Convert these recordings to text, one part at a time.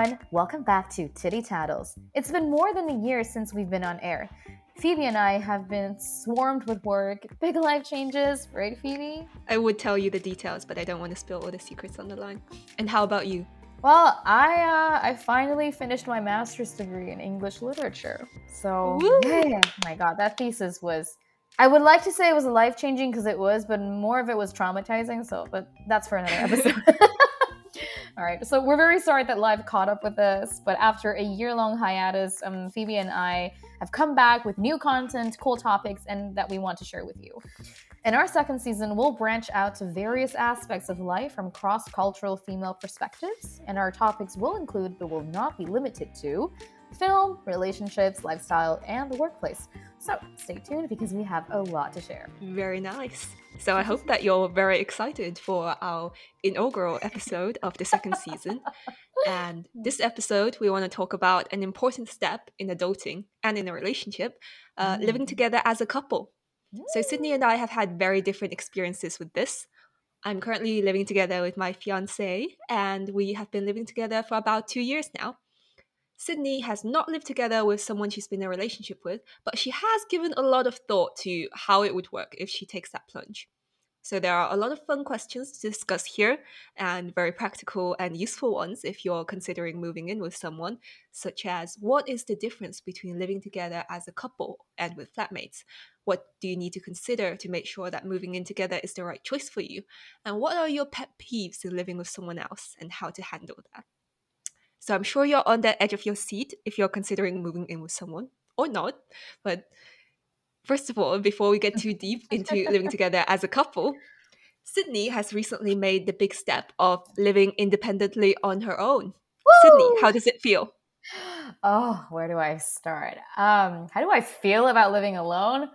everyone. Welcome back to Titty Tattles. It's been more than a year since we've been on air. Phoebe and I have been swarmed with work, big life changes, right, Phoebe? I would tell you the details, but I don't want to spill all the secrets on the line. And how about you? Well, I uh, I finally finished my master's degree in English literature. So, Woo! yeah, my God, that thesis was. I would like to say it was life changing because it was, but more of it was traumatizing. So, but that's for another episode. All right, so we're very sorry that live caught up with us, but after a year long hiatus, um, Phoebe and I have come back with new content, cool topics, and that we want to share with you. In our second season, we'll branch out to various aspects of life from cross cultural female perspectives, and our topics will include, but will not be limited to, film, relationships, lifestyle, and the workplace. So stay tuned because we have a lot to share. Very nice. So I hope that you're very excited for our inaugural episode of the second season. And this episode, we want to talk about an important step in adulting and in a relationship, uh, living Mm. together as a couple. So Sydney and I have had very different experiences with this. I'm currently living together with my fiance, and we have been living together for about two years now. Sydney has not lived together with someone she's been in a relationship with, but she has given a lot of thought to how it would work if she takes that plunge. So there are a lot of fun questions to discuss here and very practical and useful ones if you're considering moving in with someone, such as what is the difference between living together as a couple and with flatmates? What do you need to consider to make sure that moving in together is the right choice for you? And what are your pet peeves in living with someone else and how to handle that? So I'm sure you're on the edge of your seat if you're considering moving in with someone or not. But first of all, before we get too deep into living together as a couple, Sydney has recently made the big step of living independently on her own. Sydney, how does it feel? Oh, where do I start? Um, how do I feel about living alone?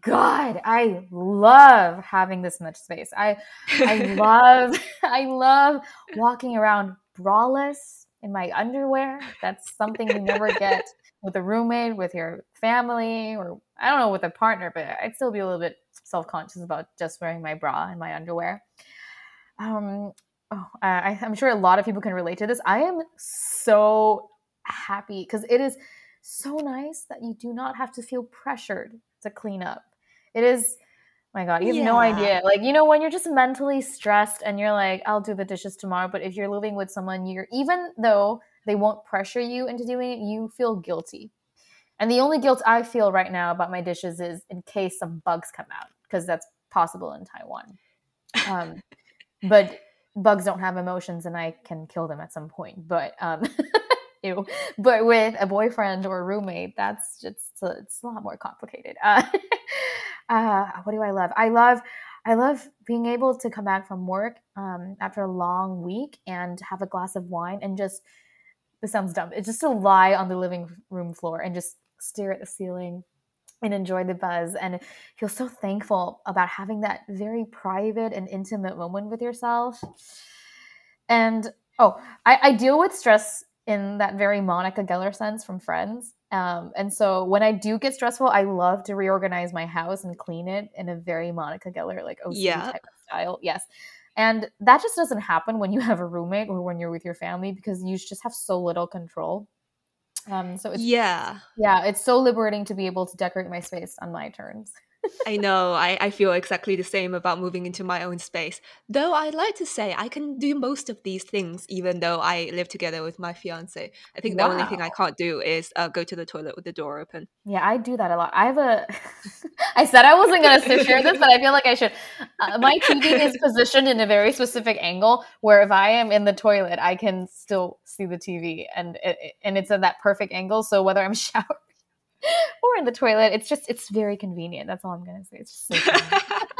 God, I love having this much space. I I love I love walking around braless in my underwear. That's something you never get with a roommate, with your family, or I don't know with a partner, but I'd still be a little bit self-conscious about just wearing my bra and my underwear. Um, oh, I, I'm sure a lot of people can relate to this. I am so happy because it is so nice that you do not have to feel pressured to clean up. It is, my God, you have no idea. Like, you know, when you're just mentally stressed and you're like, I'll do the dishes tomorrow. But if you're living with someone, you're, even though they won't pressure you into doing it, you feel guilty. And the only guilt I feel right now about my dishes is in case some bugs come out, because that's possible in Taiwan. Um, but bugs don't have emotions and I can kill them at some point. But um, ew. But with a boyfriend or a roommate, that's just it's a lot more complicated. Uh, uh, what do I love? I love I love being able to come back from work um, after a long week and have a glass of wine and just this sounds dumb. It's just to lie on the living room floor and just stare at the ceiling and enjoy the buzz and feel so thankful about having that very private and intimate moment with yourself. And oh, I, I deal with stress in that very Monica Geller sense from Friends. Um, and so when I do get stressful, I love to reorganize my house and clean it in a very Monica Geller, like OCD Yeah. type of style. Yes. And that just doesn't happen when you have a roommate or when you're with your family because you just have so little control. Um, so it's Yeah, yeah, it's so liberating to be able to decorate my space on my terms. I know. I, I feel exactly the same about moving into my own space. Though I'd like to say I can do most of these things even though I live together with my fiance. I think the only thing I can't do is uh, go to the toilet with the door open. Yeah, I do that a lot. I have a. I said I wasn't going to share this, but I feel like I should. Uh, my TV is positioned in a very specific angle where if I am in the toilet, I can still see the TV, and it- and it's at that perfect angle. So whether I'm showering or in the toilet, it's just it's very convenient. That's all I'm going to say. It's just so.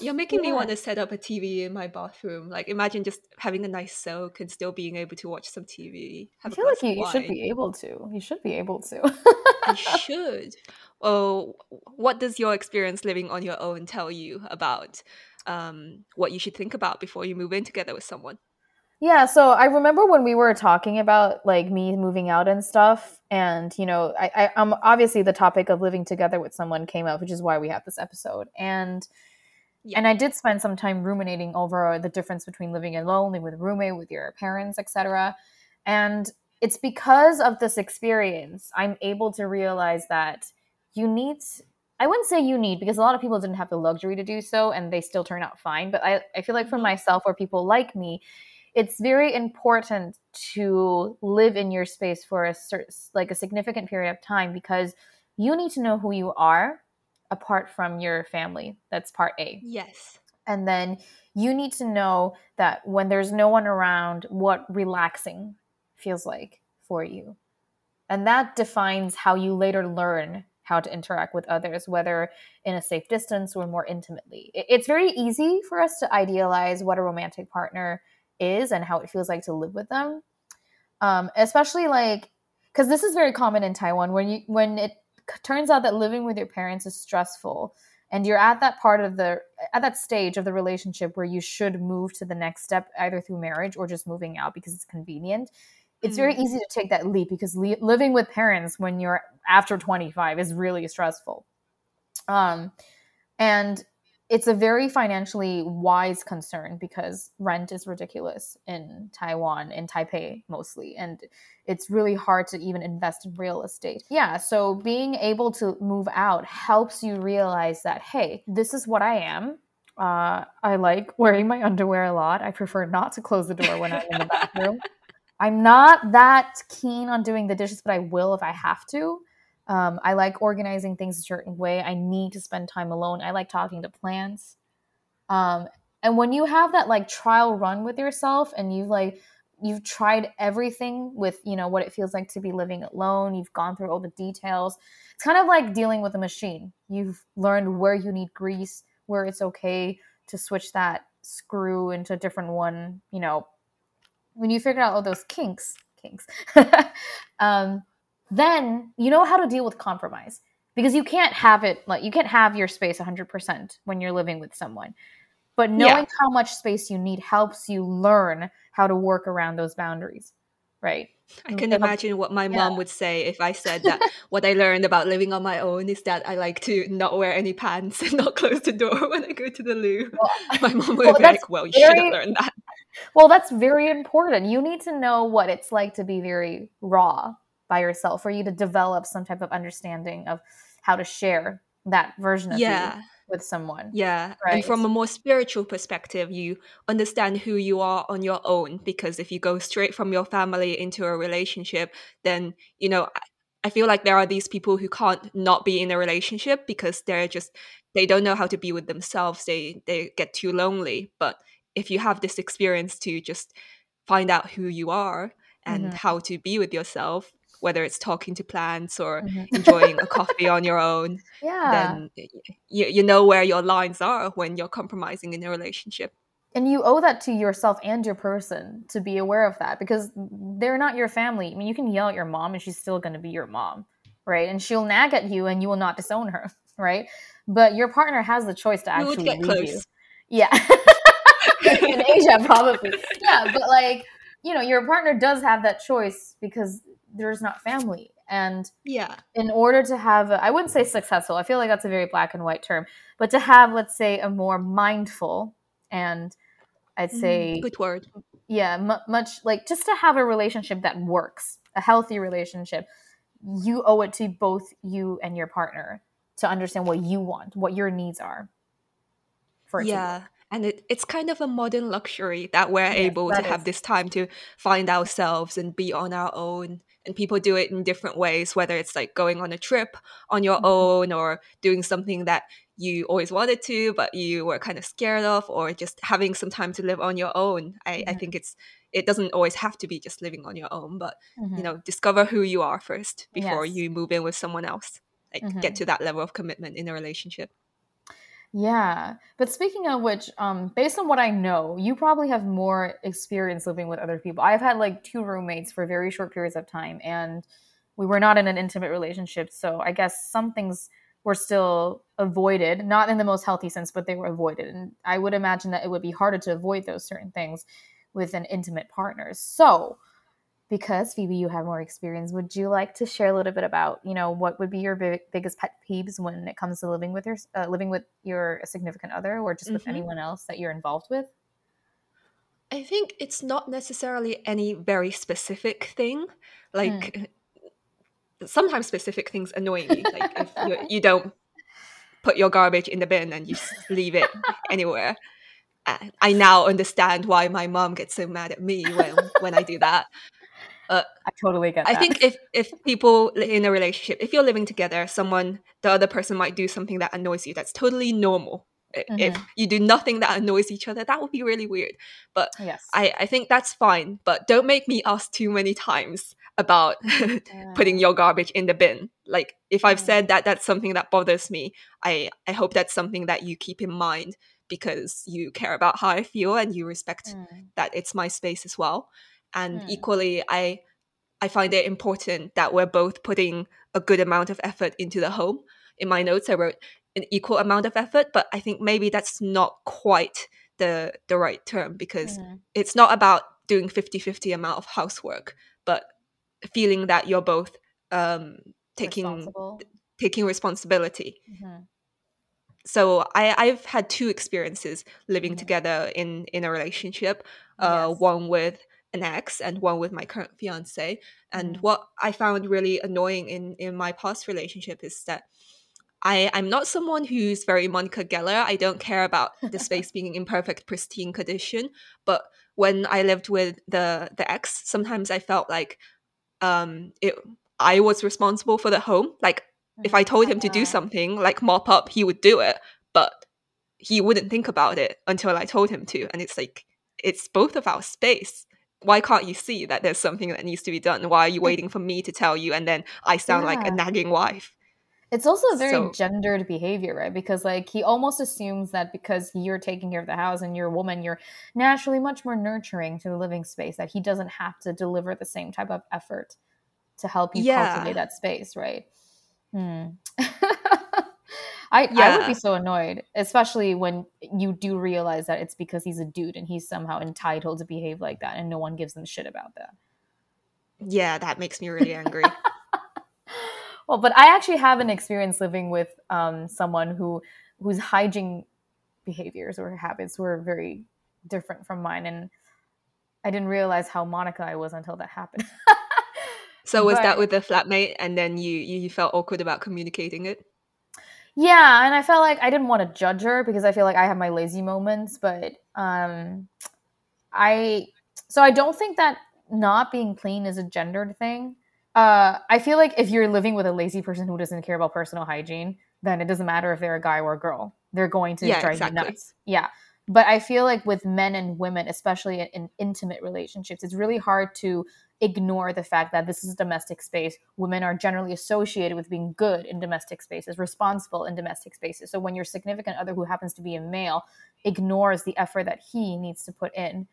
You're making me want to set up a TV in my bathroom. Like imagine just having a nice soak and still being able to watch some TV. I feel like you, you should be able to. You should be able to. I should. Oh, what does your experience living on your own tell you about um, what you should think about before you move in together with someone? Yeah, so I remember when we were talking about like me moving out and stuff, and you know, I, I um obviously the topic of living together with someone came up, which is why we have this episode. And yeah. and I did spend some time ruminating over the difference between living alone, living with a roommate, with your parents, etc. And it's because of this experience I'm able to realize that you need I wouldn't say you need because a lot of people didn't have the luxury to do so and they still turn out fine. But I, I feel like for mm-hmm. myself or people like me, it's very important to live in your space for a certain like a significant period of time because you need to know who you are apart from your family. That's part A. Yes. And then you need to know that when there's no one around, what relaxing feels like for you. And that defines how you later learn how to interact with others, whether in a safe distance or more intimately. It's very easy for us to idealize what a romantic partner is and how it feels like to live with them. Um, especially like, because this is very common in Taiwan when you when it turns out that living with your parents is stressful and you're at that part of the at that stage of the relationship where you should move to the next step either through marriage or just moving out because it's convenient it's very mm-hmm. easy to take that leap because li- living with parents when you're after 25 is really stressful um and it's a very financially wise concern because rent is ridiculous in Taiwan, in Taipei mostly, and it's really hard to even invest in real estate. Yeah, so being able to move out helps you realize that, hey, this is what I am. Uh, I like wearing my underwear a lot. I prefer not to close the door when I'm in the bathroom. I'm not that keen on doing the dishes, but I will if I have to. Um, I like organizing things a certain way. I need to spend time alone. I like talking to plants. Um, and when you have that like trial run with yourself and you've like you've tried everything with you know what it feels like to be living alone you've gone through all the details it's kind of like dealing with a machine you've learned where you need grease where it's okay to switch that screw into a different one you know when you figure out all those kinks kinks um, then you know how to deal with compromise because you can't have it like you can't have your space 100% when you're living with someone but knowing yeah. how much space you need helps you learn how to work around those boundaries right I can imagine what my yeah. mom would say if I said that what I learned about living on my own is that I like to not wear any pants and not close the door when I go to the loo. Well, my mom would well, be like, Well, you very, should have learned that. Well, that's very important. You need to know what it's like to be very raw by yourself for you to develop some type of understanding of how to share that version of yeah. you with someone. Yeah. Right? And from a more spiritual perspective, you understand who you are on your own because if you go straight from your family into a relationship, then, you know, I feel like there are these people who can't not be in a relationship because they're just they don't know how to be with themselves. They they get too lonely. But if you have this experience to just find out who you are and mm-hmm. how to be with yourself, whether it's talking to plants or mm-hmm. enjoying a coffee on your own, yeah. then you, you know where your lines are when you're compromising in a relationship. And you owe that to yourself and your person to be aware of that because they're not your family. I mean, you can yell at your mom and she's still going to be your mom, right? And she'll nag at you and you will not disown her, right? But your partner has the choice to actually leave close. you. Yeah. in Asia, probably. Yeah, but like, you know, your partner does have that choice because there's not family. And yeah. in order to have I wouldn't say successful i feel like that's a very black and white term but to have let's say a more mindful and i'd mm-hmm. say good word. Yeah m- much like just to have a relationship that works a healthy relationship you owe it to both you and your partner to understand what you want what your needs are for yeah and it, it's kind of a modern luxury that we're yes, able that to is. have this time to find ourselves and be on our own and people do it in different ways whether it's like going on a trip on your mm-hmm. own or doing something that you always wanted to but you were kind of scared of or just having some time to live on your own i, mm-hmm. I think it's it doesn't always have to be just living on your own but mm-hmm. you know discover who you are first before yes. you move in with someone else like get mm-hmm. to that level of commitment in a relationship yeah. But speaking of which, um, based on what I know, you probably have more experience living with other people. I've had like two roommates for very short periods of time, and we were not in an intimate relationship. So I guess some things were still avoided, not in the most healthy sense, but they were avoided. And I would imagine that it would be harder to avoid those certain things with an intimate partner. So because Phoebe, you have more experience, would you like to share a little bit about, you know, what would be your big, biggest pet peeves when it comes to living with your uh, living with your significant other, or just with Mhm. anyone else that you're involved with? I think it's not necessarily any very specific thing. Like sometimes specific things annoy me. Like if you, you don't put your garbage in the bin and you leave it anywhere. I now understand why my mom gets so mad at me when when I do that. I totally get I that. think if if people in a relationship, if you're living together, someone the other person might do something that annoys you. That's totally normal. I- If you do nothing that annoys each other, that would be really weird. But yes. I, I think that's fine. But don't make me ask too many times about putting your garbage in the bin. Like if I've Mm. said that that's something that bothers me, I, I hope that's something that you keep in mind because you care about how I feel and you respect Mm. that it's my space as well. And Mm. equally, I I find it important that we're both putting a good amount of effort into the home. In my notes, I wrote an equal amount of effort, but I think maybe that's not quite the the right term because Mhm. it's not about doing 50-50 amount of housework, but feeling that you're both um, taking Responsible. taking responsibility Mhm. so I, I've had two experiences living Mhm. together in in a relationship, uh, Yes. one with an ex and one with my current fiance. And Mhm. what I found really annoying in in my past relationship is that I I'm not someone who's very Monica Geller. I don't care about the space being in perfect pristine condition, but when I lived with the the ex, sometimes I felt like um it I was responsible for the home. Like if I told him to do something like mop up, he would do it, but he wouldn't think about it until I told him to. And it's like, it's both of our space. Why can't you see that there's something that needs to be done? Why are you waiting for me to tell you? And then I sound like a nagging wife. It's also a very So- gendered behavior, right? Because like he almost assumes that because you're taking care of the house and you're a woman, you're naturally much more nurturing to the living space. That he doesn't have to deliver the same type of effort to help you Yeah. cultivate that space, right? Hmm. I I would be so annoyed, especially when you do realize that it's because he's a dude and he's somehow entitled to behave like that, and no one gives them shit about that. Yeah, that makes me really angry. well, but I actually have an experience living with um, someone who whose hygiene behaviors or habits were very different from mine, and I didn't realize how Monica I was until that happened. So was that with a flatmate and then you you felt awkward about communicating it? Yeah, and I felt like I didn't want to judge her because I feel like I have my lazy moments, but um, I so I don't think that not being clean is a gendered thing. Uh, I feel like if you're living with a lazy person who doesn't care about personal hygiene, then it doesn't matter if they're a guy or a girl. They're going to Yeah, drive exactly. you nuts. Yeah. But I feel like with men and women, especially in, in intimate relationships, it's really hard to ignore the fact that this is a domestic space. Women are generally associated with being good in domestic spaces, responsible in domestic spaces. So when your significant other, who happens to be a male, ignores the effort that he needs to put in,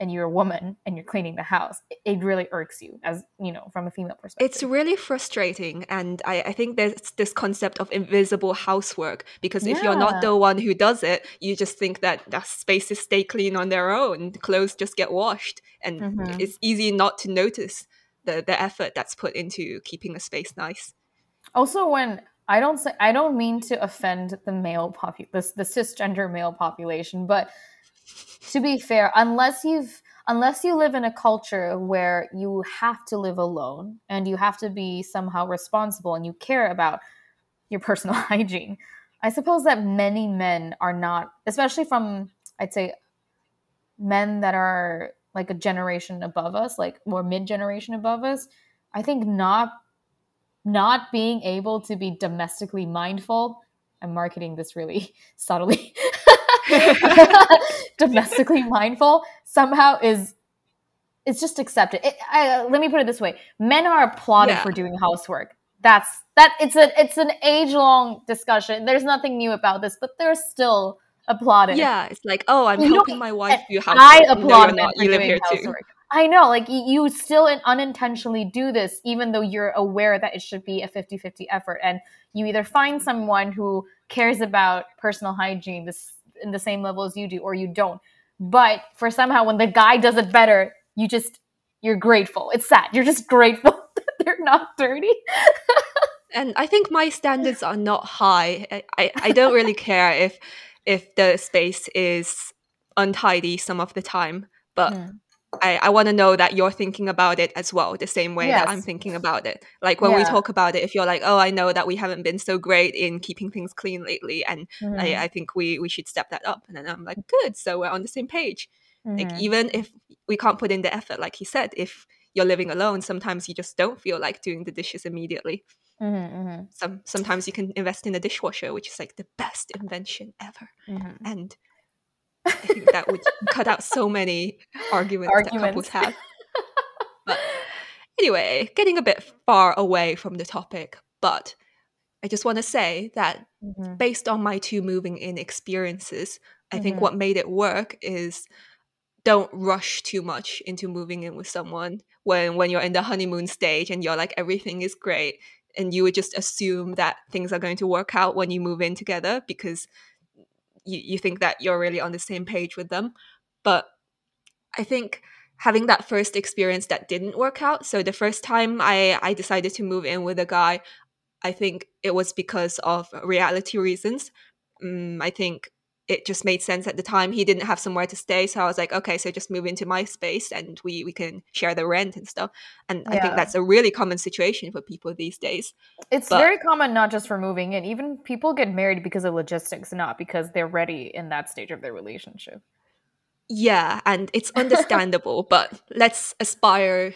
and you're a woman and you're cleaning the house, it, really irks you as you know from a female perspective. It's really frustrating, and I, I think there's this concept of invisible housework because if you're not the one who does it, you just think that the spaces stay clean on their own, clothes just get washed, and Mhm. it's easy not to notice the the effort that's put into keeping a space nice. Also, when I don't say I don't mean to offend the male popu the, the cisgender male population, but to be fair, unless you've unless you live in a culture where you have to live alone and you have to be somehow responsible and you care about your personal hygiene, I suppose that many men are not, especially from I'd say men that are like a generation above us, like more mid generation above us. I think not not being able to be domestically mindful i'm marketing this really subtly domestically mindful somehow is it's just accepted it, I, let me put it this way men are applauded Yeah. for doing housework that's that it's a it's an age long discussion there's nothing new about this but they're still applauded Yeah, it's like, oh, I'm You helping my wife do housework. I applaud you're men not. for You live doing here too. housework. I know, like you, you still unintentionally do this, even though you're aware that it should be a 50 50 effort. And you either find someone who cares about personal hygiene this, in the same level as you do, or you don't. But for somehow, when the guy does it better, you just You're grateful. It's sad. You're just grateful that they're not dirty. and I think my standards are not high. I, I, I don't really care if if the space is untidy some of the time, but mm. I, I want to know that you're thinking about it as well, the same way yes. that I'm thinking about it. Like when yeah. we talk about it, if you're like, oh, I know that we haven't been so great in keeping things clean lately, and mm-hmm. I, I think we, we should step that up. And then I'm like, good, so we're on the same page. Mm-hmm. Like even if we can't put in the effort, like he said, if you're living alone, sometimes you just don't feel like doing the dishes immediately. Mm-hmm, mm-hmm. Some sometimes you can invest in a dishwasher, which is like the best invention ever, mm-hmm. and I think that would cut out so many arguments, arguments. that couples have. But anyway, getting a bit far away from the topic, but I just want to say that mm-hmm. based on my two moving in experiences, I think mm-hmm. what made it work is don't rush too much into moving in with someone when when you're in the honeymoon stage and you're like everything is great and you would just assume that things are going to work out when you move in together because you, you think that you're really on the same page with them. But I think having that first experience that didn't work out. So the first time I, I decided to move in with a guy, I think it was because of reality reasons. Um, I think it just made sense at the time. He didn't have somewhere to stay, so I was like, okay, so just move into my space and we we can share the rent and stuff. And yeah. I think that's a really common situation for people these days. It's but, very common not just for moving in. Even people get married because of logistics, not because they're ready in that stage of their relationship. Yeah, and it's understandable, but let's aspire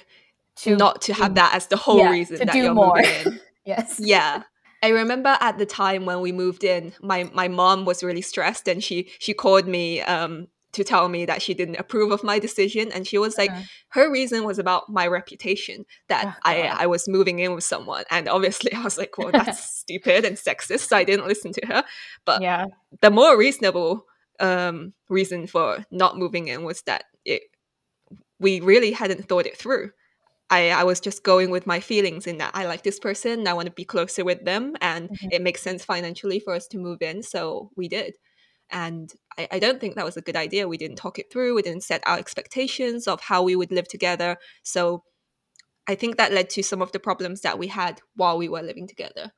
to not to have that as the whole yeah, reason that you're more. moving in. yes. Yeah. I remember at the time when we moved in, my my mom was really stressed, and she she called me um, to tell me that she didn't approve of my decision, and she was like, uh-huh. her reason was about my reputation that oh, I I was moving in with someone, and obviously I was like, well, that's stupid and sexist, so I didn't listen to her. But yeah, the more reasonable um, reason for not moving in was that it we really hadn't thought it through. I, I was just going with my feelings in that I like this person, I want to be closer with them, and mm-hmm. it makes sense financially for us to move in. So we did. And I, I don't think that was a good idea. We didn't talk it through, we didn't set our expectations of how we would live together. So I think that led to some of the problems that we had while we were living together.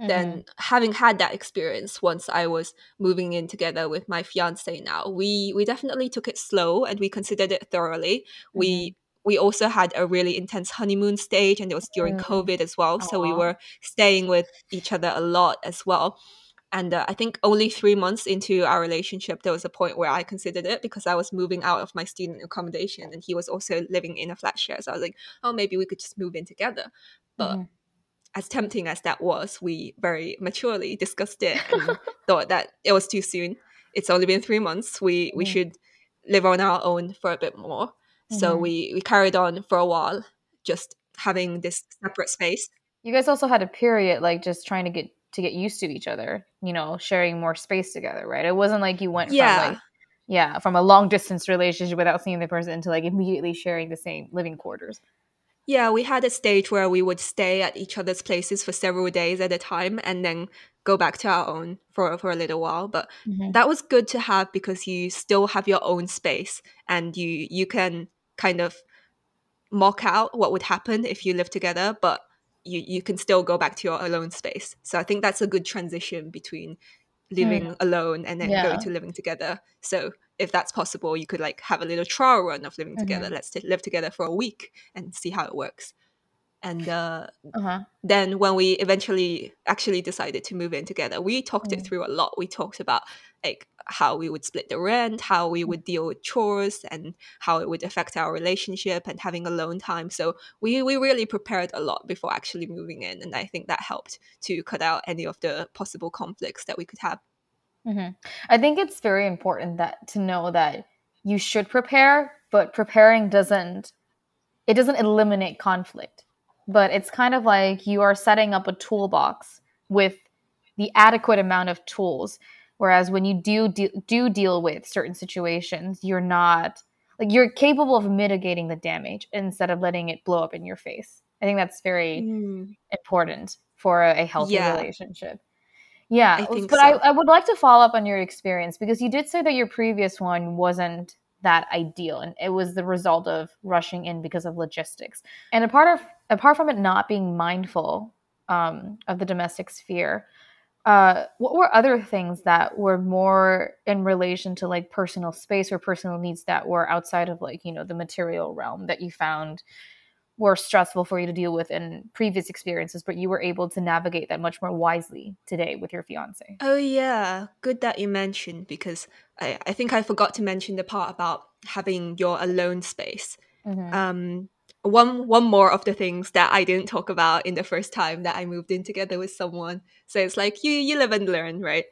Mm-hmm. Then, having had that experience once I was moving in together with my fiance now, we we definitely took it slow and we considered it thoroughly. Mm-hmm. We we also had a really intense honeymoon stage and it was during mm. covid as well Aww. so we were staying with each other a lot as well and uh, i think only three months into our relationship there was a point where i considered it because i was moving out of my student accommodation and he was also living in a flat share so i was like oh maybe we could just move in together but mm. as tempting as that was we very maturely discussed it and thought that it was too soon it's only been three months we we mm. should live on our own for a bit more Mm-hmm. So we we carried on for a while, just having this separate space. You guys also had a period like just trying to get to get used to each other, you know, sharing more space together, right? It wasn't like you went yeah. from like yeah, from a long distance relationship without seeing the person to like immediately sharing the same living quarters. Yeah, we had a stage where we would stay at each other's places for several days at a time and then go back to our own for for a little while. But mm-hmm. that was good to have because you still have your own space and you you can kind of mock out what would happen if you live together, but you, you can still go back to your alone space. So I think that's a good transition between living mm. alone and then yeah. going to living together. So if that's possible, you could like have a little trial run of living mm-hmm. together. Let's t- live together for a week and see how it works. And uh, uh-huh. then when we eventually actually decided to move in together, we talked mm. it through a lot. We talked about like how we would split the rent, how we would deal with chores, and how it would affect our relationship and having alone time. So we we really prepared a lot before actually moving in, and I think that helped to cut out any of the possible conflicts that we could have. Mm-hmm. I think it's very important that to know that you should prepare, but preparing doesn't it doesn't eliminate conflict, but it's kind of like you are setting up a toolbox with the adequate amount of tools Whereas when you do do, do deal with certain situations, you're not like you're capable of mitigating the damage instead of letting it blow up in your face. I think that's very mm. important for a, a healthy yeah. relationship. Yeah, I but so. I, I would like to follow up on your experience because you did say that your previous one wasn't that ideal and it was the result of rushing in because of logistics. And apart of apart from it not being mindful um, of the domestic sphere uh, what were other things that were more in relation to like personal space or personal needs that were outside of like you know the material realm that you found were stressful for you to deal with in previous experiences but you were able to navigate that much more wisely today with your fiance oh yeah good that you mentioned because i, I think i forgot to mention the part about having your alone space mm-hmm. um one one more of the things that I didn't talk about in the first time that I moved in together with someone. So it's like you you live and learn, right?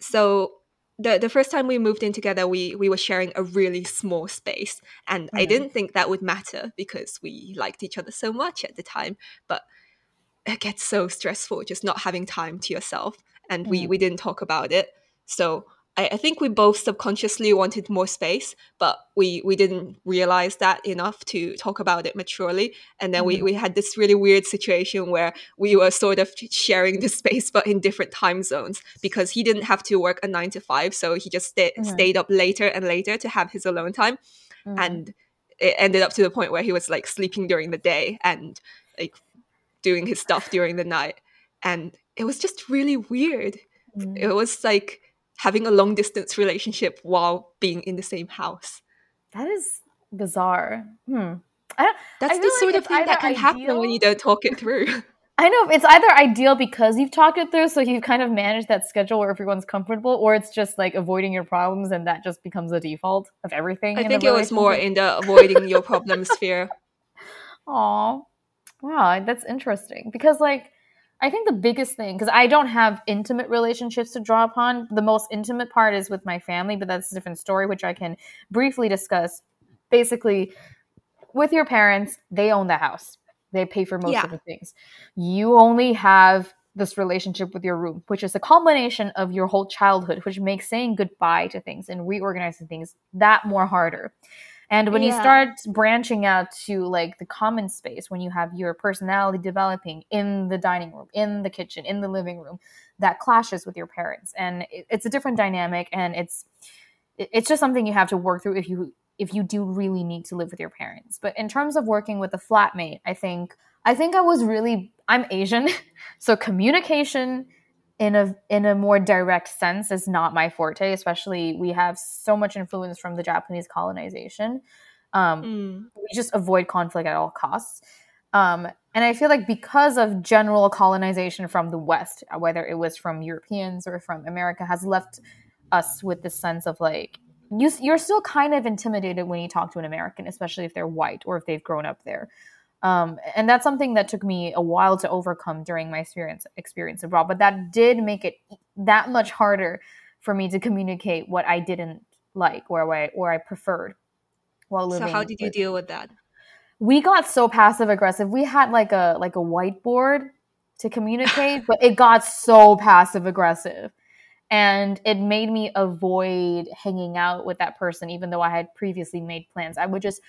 So the the first time we moved in together, we we were sharing a really small space, and mm-hmm. I didn't think that would matter because we liked each other so much at the time. But it gets so stressful just not having time to yourself, and mm-hmm. we we didn't talk about it. So I, I think we both subconsciously wanted more space, but we we didn't realize that enough to talk about it maturely. And then mm-hmm. we, we had this really weird situation where we were sort of sharing the space, but in different time zones because he didn't have to work a nine to five, so he just stay, mm-hmm. stayed up later and later to have his alone time, mm-hmm. and it ended up to the point where he was like sleeping during the day and like doing his stuff during the night, and it was just really weird. Mm. It was like having a long distance relationship while being in the same house. That is bizarre. Hmm. I, That's the sort like of thing that can ideal. happen when you don't talk it through. I know it's either ideal because you've talked it through, so you've kind of managed that schedule where everyone's comfortable, or it's just like avoiding your problems, and that just becomes a default of everything. I think it was more in the avoiding your problems sphere. Aw, wow, that's interesting because like I think the biggest thing, because I don't have intimate relationships to draw upon, the most intimate part is with my family, but that's a different story, which I can briefly discuss. Basically, with your parents, they own the house, they pay for most yeah. of the things. You only have this relationship with your room, which is a combination of your whole childhood, which makes saying goodbye to things and reorganizing things that more harder. And when yeah. you start branching out to like the common space, when you have your personality developing in the dining room, in the kitchen, in the living room, that clashes with your parents, and it, it's a different dynamic, and it's it's just something you have to work through if you if you do really need to live with your parents. But in terms of working with a flatmate, I think I think I was really I'm Asian, so communication in a in a more direct sense is not my forte especially we have so much influence from the japanese colonization. Um, mm. we just avoid conflict at all costs. Um, and i feel like because of general colonization from the west whether it was from europeans or from america has left us with this sense of like you, you're still kind of intimidated when you talk to an american especially if they're white or if they've grown up there um, and that's something that took me a while to overcome during my experience experience abroad. But that did make it that much harder for me to communicate what I didn't like or I or I preferred while living. So how did you with, deal with that? We got so passive aggressive. We had like a like a whiteboard to communicate, but it got so passive aggressive. And it made me avoid hanging out with that person, even though I had previously made plans. I would just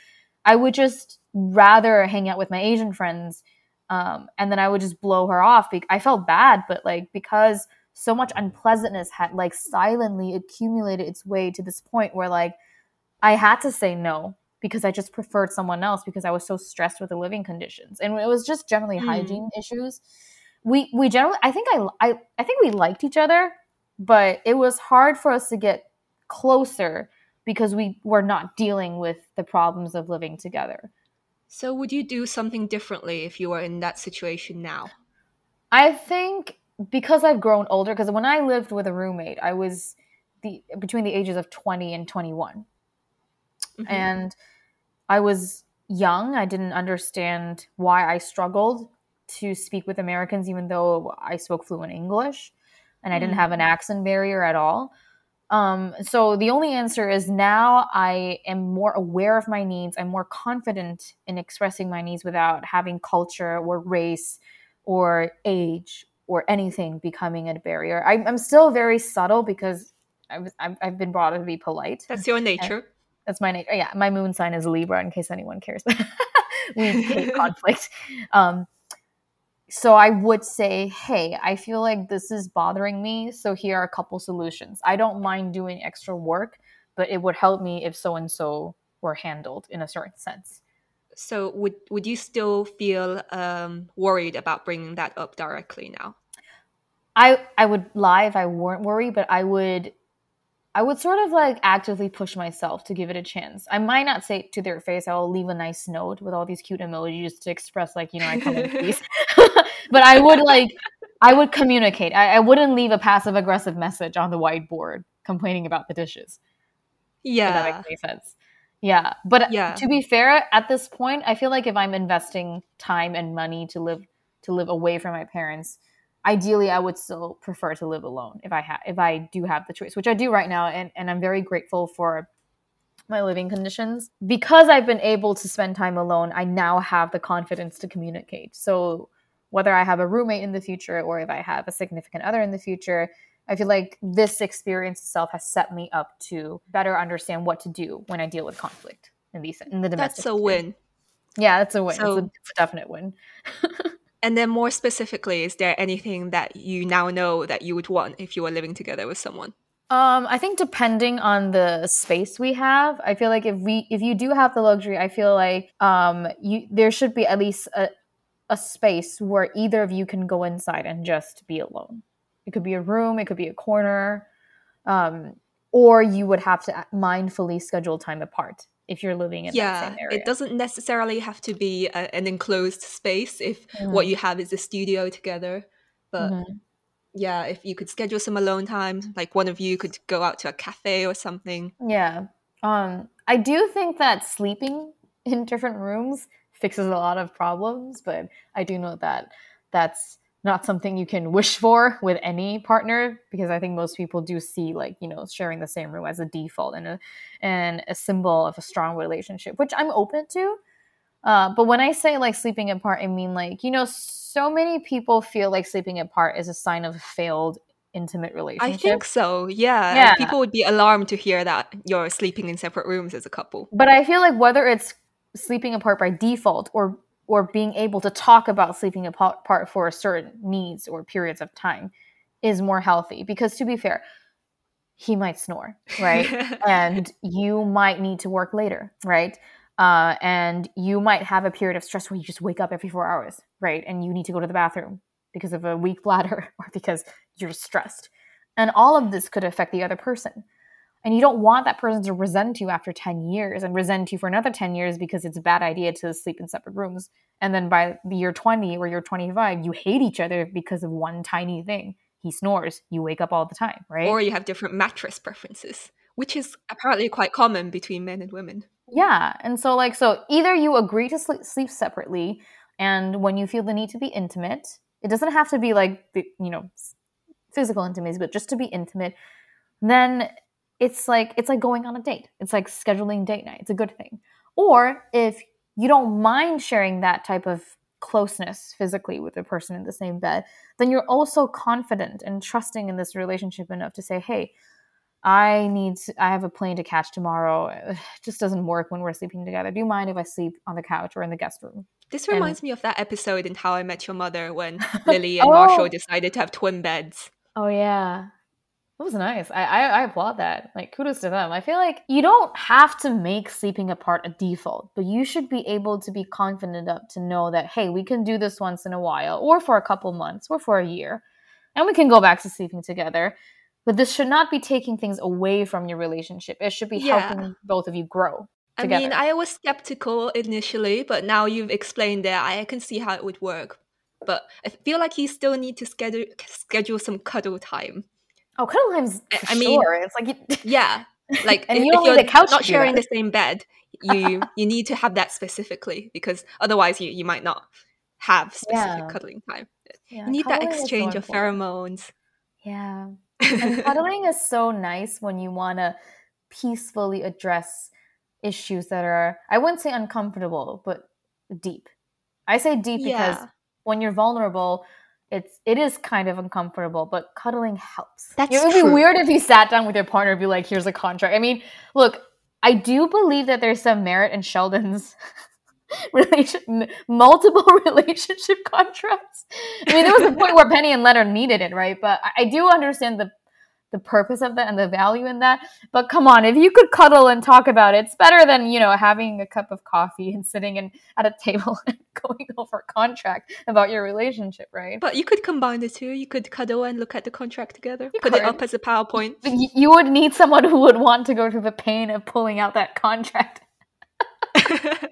I would just rather hang out with my Asian friends. Um, and then I would just blow her off. I felt bad, but like because so much unpleasantness had like silently accumulated its way to this point where like I had to say no because I just preferred someone else because I was so stressed with the living conditions. And it was just generally mm. hygiene issues. We we generally I think I, I I think we liked each other, but it was hard for us to get closer because we were not dealing with the problems of living together. So, would you do something differently if you were in that situation now? I think because I've grown older, because when I lived with a roommate, I was the between the ages of 20 and 21. Mm-hmm. And I was young. I didn't understand why I struggled to speak with Americans, even though I spoke fluent English and I didn't have an accent barrier at all. Um, so the only answer is now I am more aware of my needs. I'm more confident in expressing my needs without having culture or race or age or anything becoming a barrier. I, am still very subtle because I've, I've been brought up to be polite. That's your nature. And that's my nature. Yeah, my moon sign is Libra. In case anyone cares, we hate conflict. Um, so I would say, hey, I feel like this is bothering me. So here are a couple solutions. I don't mind doing extra work but it would help me if so and so were handled in a certain sense. So would would you still feel um, worried about bringing that up directly now? I I would lie if I weren't worried, but I would I would sort of like actively push myself to give it a chance. I might not say to their face. I'll leave a nice note with all these cute emojis to express like, you know, I come in peace. but I would like I would communicate. I, I wouldn't leave a passive aggressive message on the whiteboard complaining about the dishes. Yeah. That makes any sense. Yeah. But Yeah. to be fair, at this point, I feel like if I'm investing time and money to live to live away from my parents, ideally I would still prefer to live alone if I have if I do have the choice, which I do right now and, and I'm very grateful for my living conditions. Because I've been able to spend time alone, I now have the confidence to communicate. So whether I have a roommate in the future or if I have a significant other in the future, I feel like this experience itself has set me up to better understand what to do when I deal with conflict in these in the domestic. That's a win. Yeah, that's a win. So- it's, a, it's a definite win. And then more specifically, is there anything that you now know that you would want if you were living together with someone? Um, I think depending on the space we have, I feel like if we if you do have the luxury, I feel like um you there should be at least a a space where either of you can go inside and just be alone. It could be a room, it could be a corner, um, or you would have to mindfully schedule time apart if you're living in that yeah, same area. it doesn't necessarily have to be a, an enclosed space if what Mhm. you have is a studio together. But Mhm. yeah, if you could schedule some alone time, like one of you could go out to a cafe or something. Yeah. Um, I do think that sleeping in different rooms fixes a lot of problems, but I do know that that's not something you can wish for with any partner because I think most people do see like, you know, sharing the same room as a default and a and a symbol of a strong relationship, which I'm open to. Uh, but when I say like sleeping apart, I mean like, you know, so many people feel like sleeping apart is a sign of a failed intimate relationship. I think so, yeah. Yeah. People would be alarmed to hear that you're sleeping in separate rooms as a couple. but I feel like whether it's sleeping apart by default or or being able to talk about sleeping apart for certain needs or periods of time is more healthy because to be fair he might snore right? And you might need to work later right? Uh, and you might have a period of stress where you just wake up every four hours right? And you need to go to the bathroom because of a weak bladder or because you're stressed. And all of this could affect the other person and you don't want that person to resent you after 10 years and resent you for another 10 years because it's a bad idea to sleep in separate rooms. And then by the year 20 or year 25 you hate each other because of one tiny thing. He snores. You wake up all the time right? Or you have different mattress preferences, which is apparently quite common between men and women. yeah. And so like so either you agree to sleep, sleep separately and when you feel the need to be intimate it doesn't have to be like you know physical intimacy but just to be intimate then it's like it's like going on a date it's like scheduling date night it's a good thing or if you don't mind sharing that type of closeness physically with a person in the same bed then you're also confident and trusting in this relationship enough to say hey i need to, i have a plane to catch tomorrow it just doesn't work when we're sleeping together do you mind if i sleep on the couch or in the guest room This And- reminds me of that episode in How I Met Your Mother when Lily and Marshall Oh. decided to have twin beds. Oh yeah. That was nice. I, I I applaud that. Like kudos to them. I feel like you don't have to make sleeping apart a default, but you should be able to be confident enough to know that hey, we can do this once in a while, or for a couple months, or for a year, and we can go back to sleeping together. But this should not be taking things away from your relationship. It should be Yeah. helping both of you grow. Together. I mean, I was skeptical initially, but now you've explained that I can see how it would work. But I feel like you still need to schedule schedule some cuddle time. Oh, cuddle times I- I mean- sure. It's like you, Yeah, like And if, you if don't need a couch not sharing the same bed, you you need to have that specifically because otherwise you, you might not have specific Yeah. cuddling time. yeah, You need that so exchange of pheromones. Yeah. And cuddling is so nice when you want to peacefully address issues that are I wouldn't say uncomfortable, but deep. I say deep because when you're vulnerable, it's it is kind of uncomfortable, but cuddling helps. That's it would be weird if you sat down with your partner and be like, "Here's a contract." I mean, look, I do believe that there's some merit in Sheldon's relation, multiple relationship contracts. I mean, there was a point where Penny and Leonard needed it, right? But I do understand the the purpose of that and the value in that. But come on, if you could cuddle and talk about it, it's better than, you know, having a cup of coffee and sitting in, at a table and going over a contract about your relationship, right? But you could combine the two. You could cuddle and look at the contract together. You put could. it up as a PowerPoint. You would need someone who would want to go through the pain of pulling out that contract.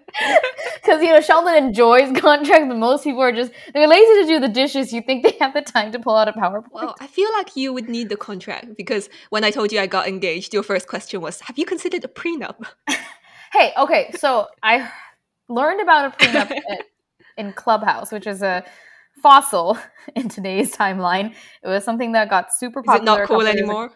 Because you know Sheldon enjoys contracts, but most people are just they're lazy to do the dishes. You think they have the time to pull out a PowerPoint? Well, I feel like you would need the contract because when I told you I got engaged, your first question was, "Have you considered a prenup?" hey, okay, so I learned about a prenup in Clubhouse, which is a fossil in today's timeline. It was something that got super popular. Is it not cool anymore?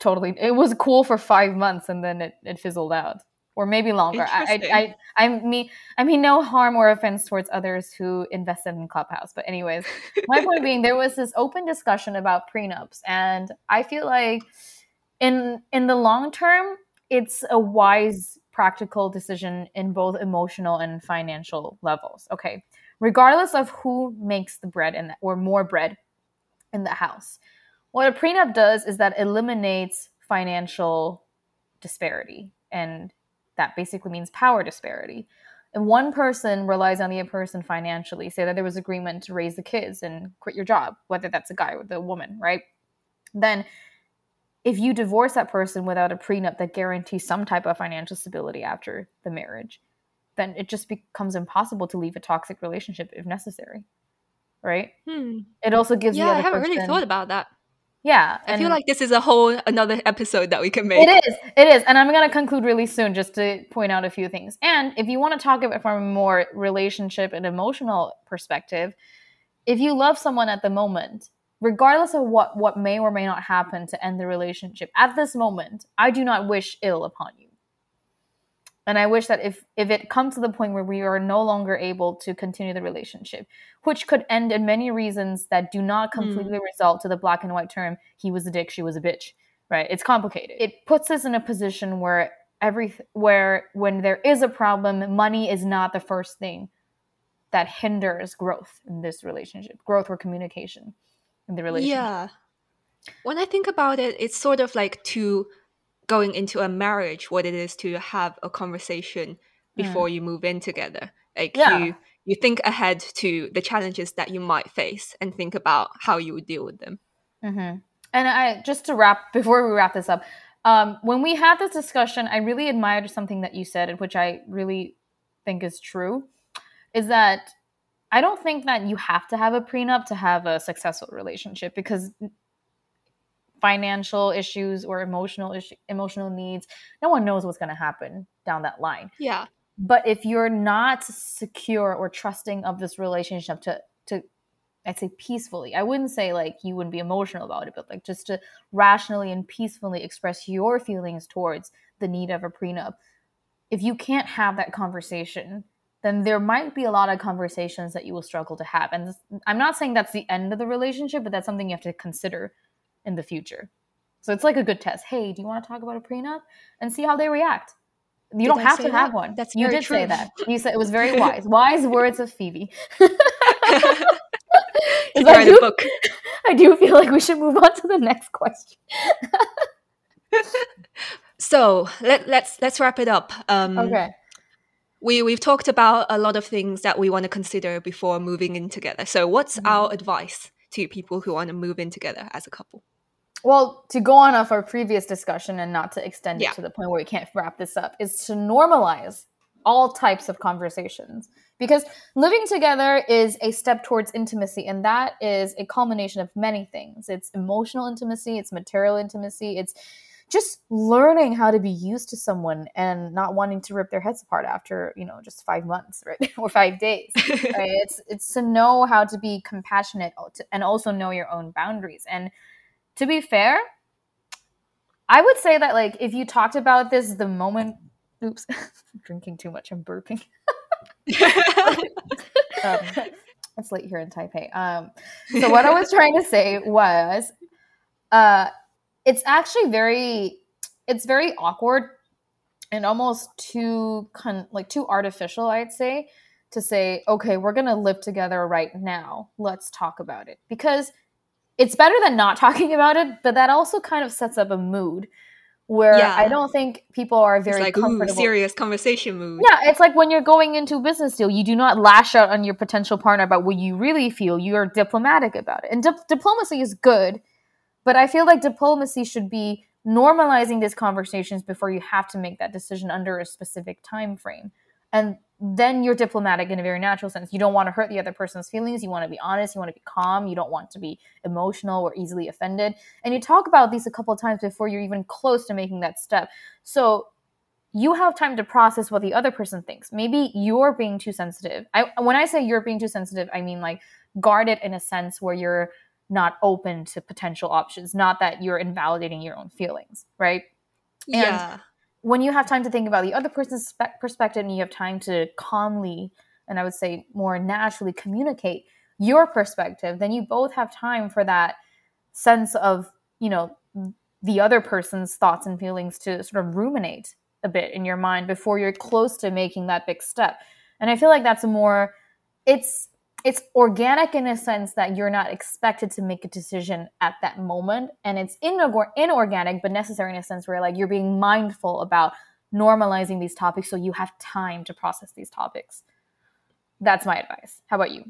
totally. It was cool for five months and then it, it fizzled out or maybe longer. I, I, I, I mean, I mean, no harm or offense towards others who invested in Clubhouse. But anyways, my point being, there was this open discussion about prenups, and I feel like in in the long term, it's a wise, practical decision in both emotional and financial levels. Okay, regardless of who makes the bread the, or more bread in the house, what a prenup does is that eliminates financial disparity and that basically means power disparity. And one person relies on the other person financially, say that there was agreement to raise the kids and quit your job, whether that's a guy or the woman, right? Then if you divorce that person without a prenup that guarantees some type of financial stability after the marriage, then it just becomes impossible to leave a toxic relationship if necessary. Right? Hmm. It also gives yeah, you. I haven't person, really thought about that. Yeah. I feel like this is a whole another episode that we can make. It is. It is. And I'm going to conclude really soon just to point out a few things. And if you want to talk about it from a more relationship and emotional perspective, if you love someone at the moment, regardless of what what may or may not happen to end the relationship, at this moment, I do not wish ill upon you. And I wish that if if it comes to the point where we are no longer able to continue the relationship, which could end in many reasons that do not hmm. completely mm. result to the black and white term, he was a dick, she was a bitch. Right? It's complicated. It puts us in a position where every where when there is a problem, money is not the first thing that hinders growth in this relationship, growth or communication in the relationship. Yeah. When I think about it, it's sort of like to going into a marriage what it is to have a conversation before mm. you move in together like yeah. you you think ahead to the challenges that you might face and think about how you would deal with them mm-hmm. and i just to wrap before we wrap this up um, when we had this discussion i really admired something that you said which i really think is true is that i don't think that you have to have a prenup to have a successful relationship because financial issues or emotional issue, emotional needs no one knows what's going to happen down that line. Yeah. But if you're not secure or trusting of this relationship to to i'd say peacefully i wouldn't say like you wouldn't be emotional about it but like just to rationally and peacefully express your feelings towards the need of a prenup if you can't have that conversation then there might be a lot of conversations that you will struggle to have. And this, i'm not saying that's the end of the relationship but that's something you have to consider in the future. So it's like a good test. Hey, do you want to talk about a prenup and see how they react? You did don't have to that? have one. That's you did true. say that. You said it was very wise. wise words of Phoebe. I do, book. I do feel like we should move on to the next question. so let, let's let's wrap it up. Um, okay. We we've talked about a lot of things that we want to consider before moving in together. So what's mm-hmm. our advice to people who want to move in together as a couple? Well, to go on off our previous discussion and not to extend yeah. it to the point where we can't wrap this up, is to normalize all types of conversations. Because living together is a step towards intimacy, and that is a culmination of many things. It's emotional intimacy, it's material intimacy, it's just learning how to be used to someone and not wanting to rip their heads apart after you know just five months right or five days right? It's it's to know how to be compassionate and also know your own boundaries. And to be fair i would say that like if you talked about this the moment oops drinking too much i'm burping. Um, it's late here in taipei. Um, so what i was trying to say was uh it's actually very it's very awkward and almost too con- like too artificial i'd say to say okay we're going to live together right now let's talk about it because it's better than not talking about it, but that also kind of sets up a mood where Yeah. I don't think people are It's very like ooh, serious conversation mood. Yeah, it's like when you're going into a business deal, you do not lash out on your potential partner about what you really feel. You are diplomatic about it. And dip- diplomacy is good, but I feel like diplomacy should be normalizing these conversations before you have to make that decision under a specific time frame. And then you're diplomatic in a very natural sense. You don't want to hurt the other person's feelings. You want to be honest. You want to be calm. You don't want to be emotional or easily offended. And you talk about these a couple of times before you're even close to making that step. So you have time to process what the other person thinks. Maybe you're being too sensitive. I when I say you're being too sensitive, I mean like guarded in a sense where you're not open to potential options, not that you're invalidating your own feelings, right? And yeah. when you have time to think about the other person's spe- perspective and you have time to calmly and I would say more naturally communicate your perspective, then you both have time for that sense of, you know, the other person's thoughts and feelings to sort of ruminate a bit in your mind before you're close to making that big step. And I feel like that's a more it's it's organic in a sense that you're not expected to make a decision at that moment. And it's inor- inorganic but necessary in a sense where like you're being mindful about normalizing these topics. So you have time to process these topics. That's my advice. How about you?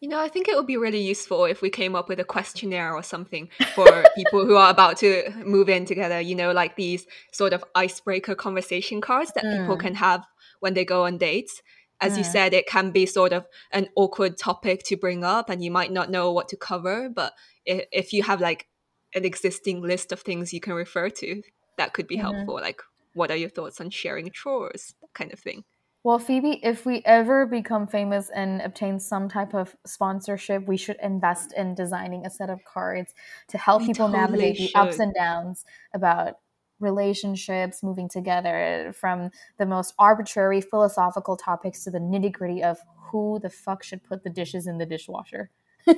You know, I think it would be really useful if we came up with a questionnaire or something for people who are about to move in together, you know, like these sort of icebreaker conversation cards that people Mm. can have when they go on dates. As you said, it can be sort of an awkward topic to bring up and you might not know what to cover. But if, if you have like an existing list of things you can refer to, that could be Mhm. helpful. Like, what are your thoughts on sharing chores? That kind of thing. well phoebe if we ever become famous and obtain some type of sponsorship we should invest in designing a set of cards to help We people totally navigate the ups and downs about relationships moving together from the most arbitrary philosophical topics to the nitty gritty of who the fuck should put the dishes in the dishwasher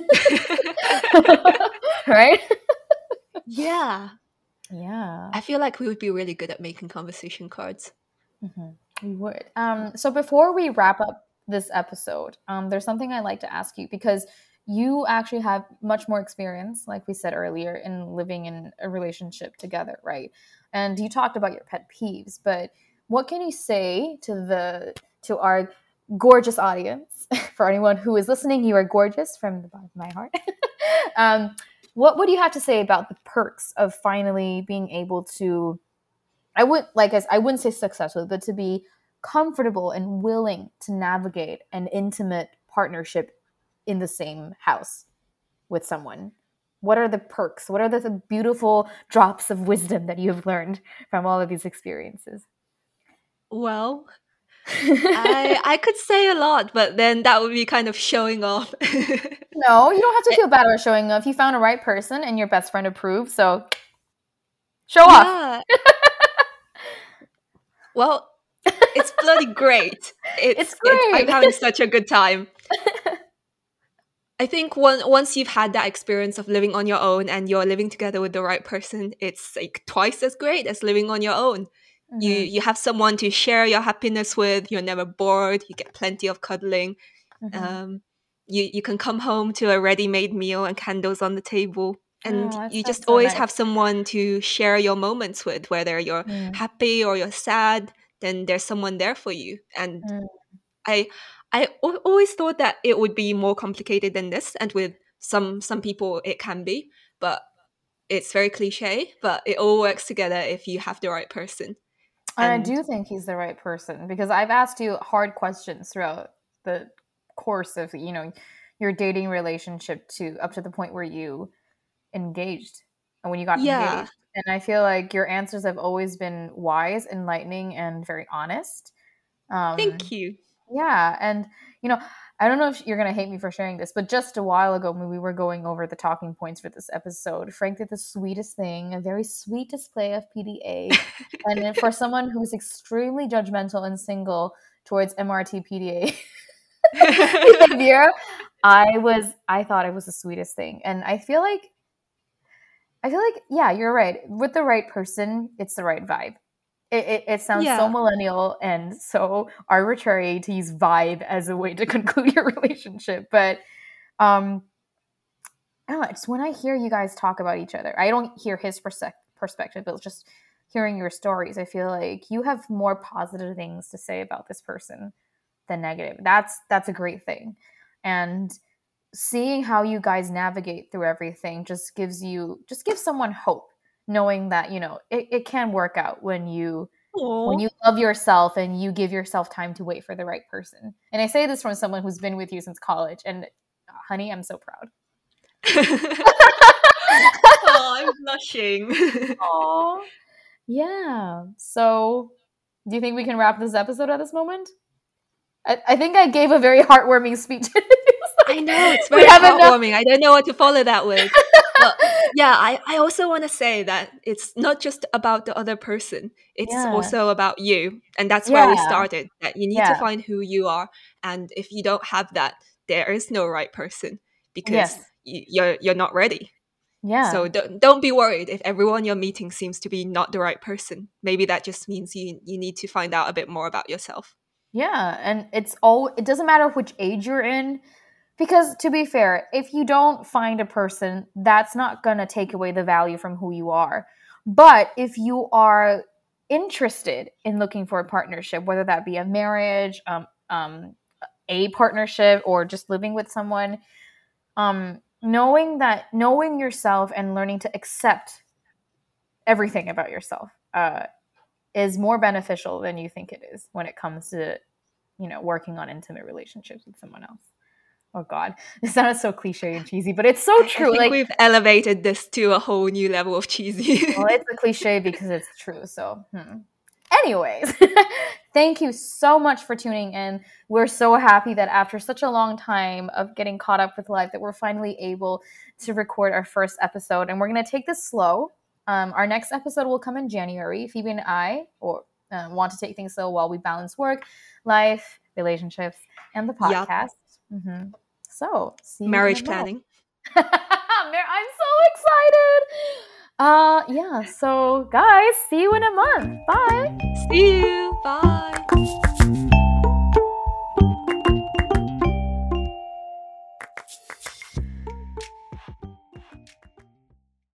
right yeah. yeah I feel like we would be really good at making conversation cards. Mhm. We would. Um, so before we wrap up this episode, um, there's something I'd like to ask you because you actually have much more experience, like we said earlier, in living in a relationship together, right? And you talked about your pet peeves, but what can you say to the to our gorgeous audience? For anyone who is listening, you are gorgeous from the bottom of my heart. um, what would you have to say about the perks of finally being able to I would like i wouldn't say successful, but to be comfortable and willing to navigate an intimate partnership in the same house with someone. What are the perks? What are the, the beautiful drops of wisdom that you have learned from all of these experiences? Well, I I could say a lot, but then that would be kind of showing off. No, you don't have to feel bad about showing off. You found a right person and your best friend approved, so show off. yeah. well, it's bloody great. It's, It's I'm having such a good time. I think one, once you've had that experience of living on your own and you're living together with the right person, it's like twice as great as living on your own. You Mhm, you have someone to share your happiness with. You're never bored. You get plenty of cuddling. mhm. Um, you you can come home to a ready-made meal and candles on the table, and Oh, you just so always nice. have someone to share your moments with. Whether you're Mm, happy or you're sad, then there's someone there for you. And mm. I I always thought that it would be more complicated than this, and with some some people it can be, but it's very cliche. But it all works together if you have the right person. And I do think he's the right person because I've asked you hard questions throughout the course of, you know, your dating relationship to up to the point where you engaged and when you got yeah, engaged. And I feel like your answers have always been wise, enlightening, and very honest. Um, thank you. Yeah, and you know, I don't know if you're gonna hate me for sharing this, but just a while ago when we were going over the talking points for this episode, Frank did the sweetest thing, a very sweet display of PDA. and for someone who's extremely judgmental and single towards MRT PDA behavior, I was I thought it was the sweetest thing. And I feel like I feel like, yeah, you're right. With the right person, it's the right vibe. It, it, it sounds so millennial and so arbitrary to use vibe as a way to conclude your relationship. But um, oh, it's when I hear you guys talk about each other. I don't hear his perse- perspective, but just hearing your stories, I feel like you have more positive things to say about this person than negative. That's that's a great thing. And seeing how you guys navigate through everything just gives you just gives someone hope knowing that you know it, it can work out when you Aww. when you love yourself and you give yourself time to wait for the right person and i say this from someone who's been with you since college and uh, honey i'm so proud oh i'm blushing Aww. yeah so do you think we can wrap this episode at this moment I, I think I gave a very heartwarming speech. I know it's very heartwarming. I don't know what to follow that with. but yeah, I, I also want to say that it's not just about the other person. It's yeah. also about you. And that's yeah. where we started. That you need yeah. to find who you are. And if you don't have that, there is no right person because yes. you're you're not ready. Yeah. So don't don't be worried if everyone you're meeting seems to be not the right person. Maybe that just means you you need to find out a bit more about yourself. Yeah, and it's all it doesn't matter which age you're in because to be fair, if you don't find a person, that's not going to take away the value from who you are. But if you are interested in looking for a partnership, whether that be a marriage, um, um, a partnership, or just living with someone, um, knowing that knowing yourself and learning to accept everything about yourself uh, is more beneficial than you think it is when it comes to you know working on intimate relationships with someone else oh god this sounds so cliche and cheesy but it's so true like we've elevated this to a whole new level of cheesy well it's a cliche because it's true so hmm. anyways thank you so much for tuning in we're so happy that after such a long time of getting caught up with life that we're finally able to record our first episode and we're going to take this slow um, our next episode will come in january phoebe and i or uh, want to take things slow while we balance work life relationships and the podcast yep. mm-hmm. So, marriage planning. I'm so excited. Uh yeah, so guys, see you in a month. Bye. See you. Bye.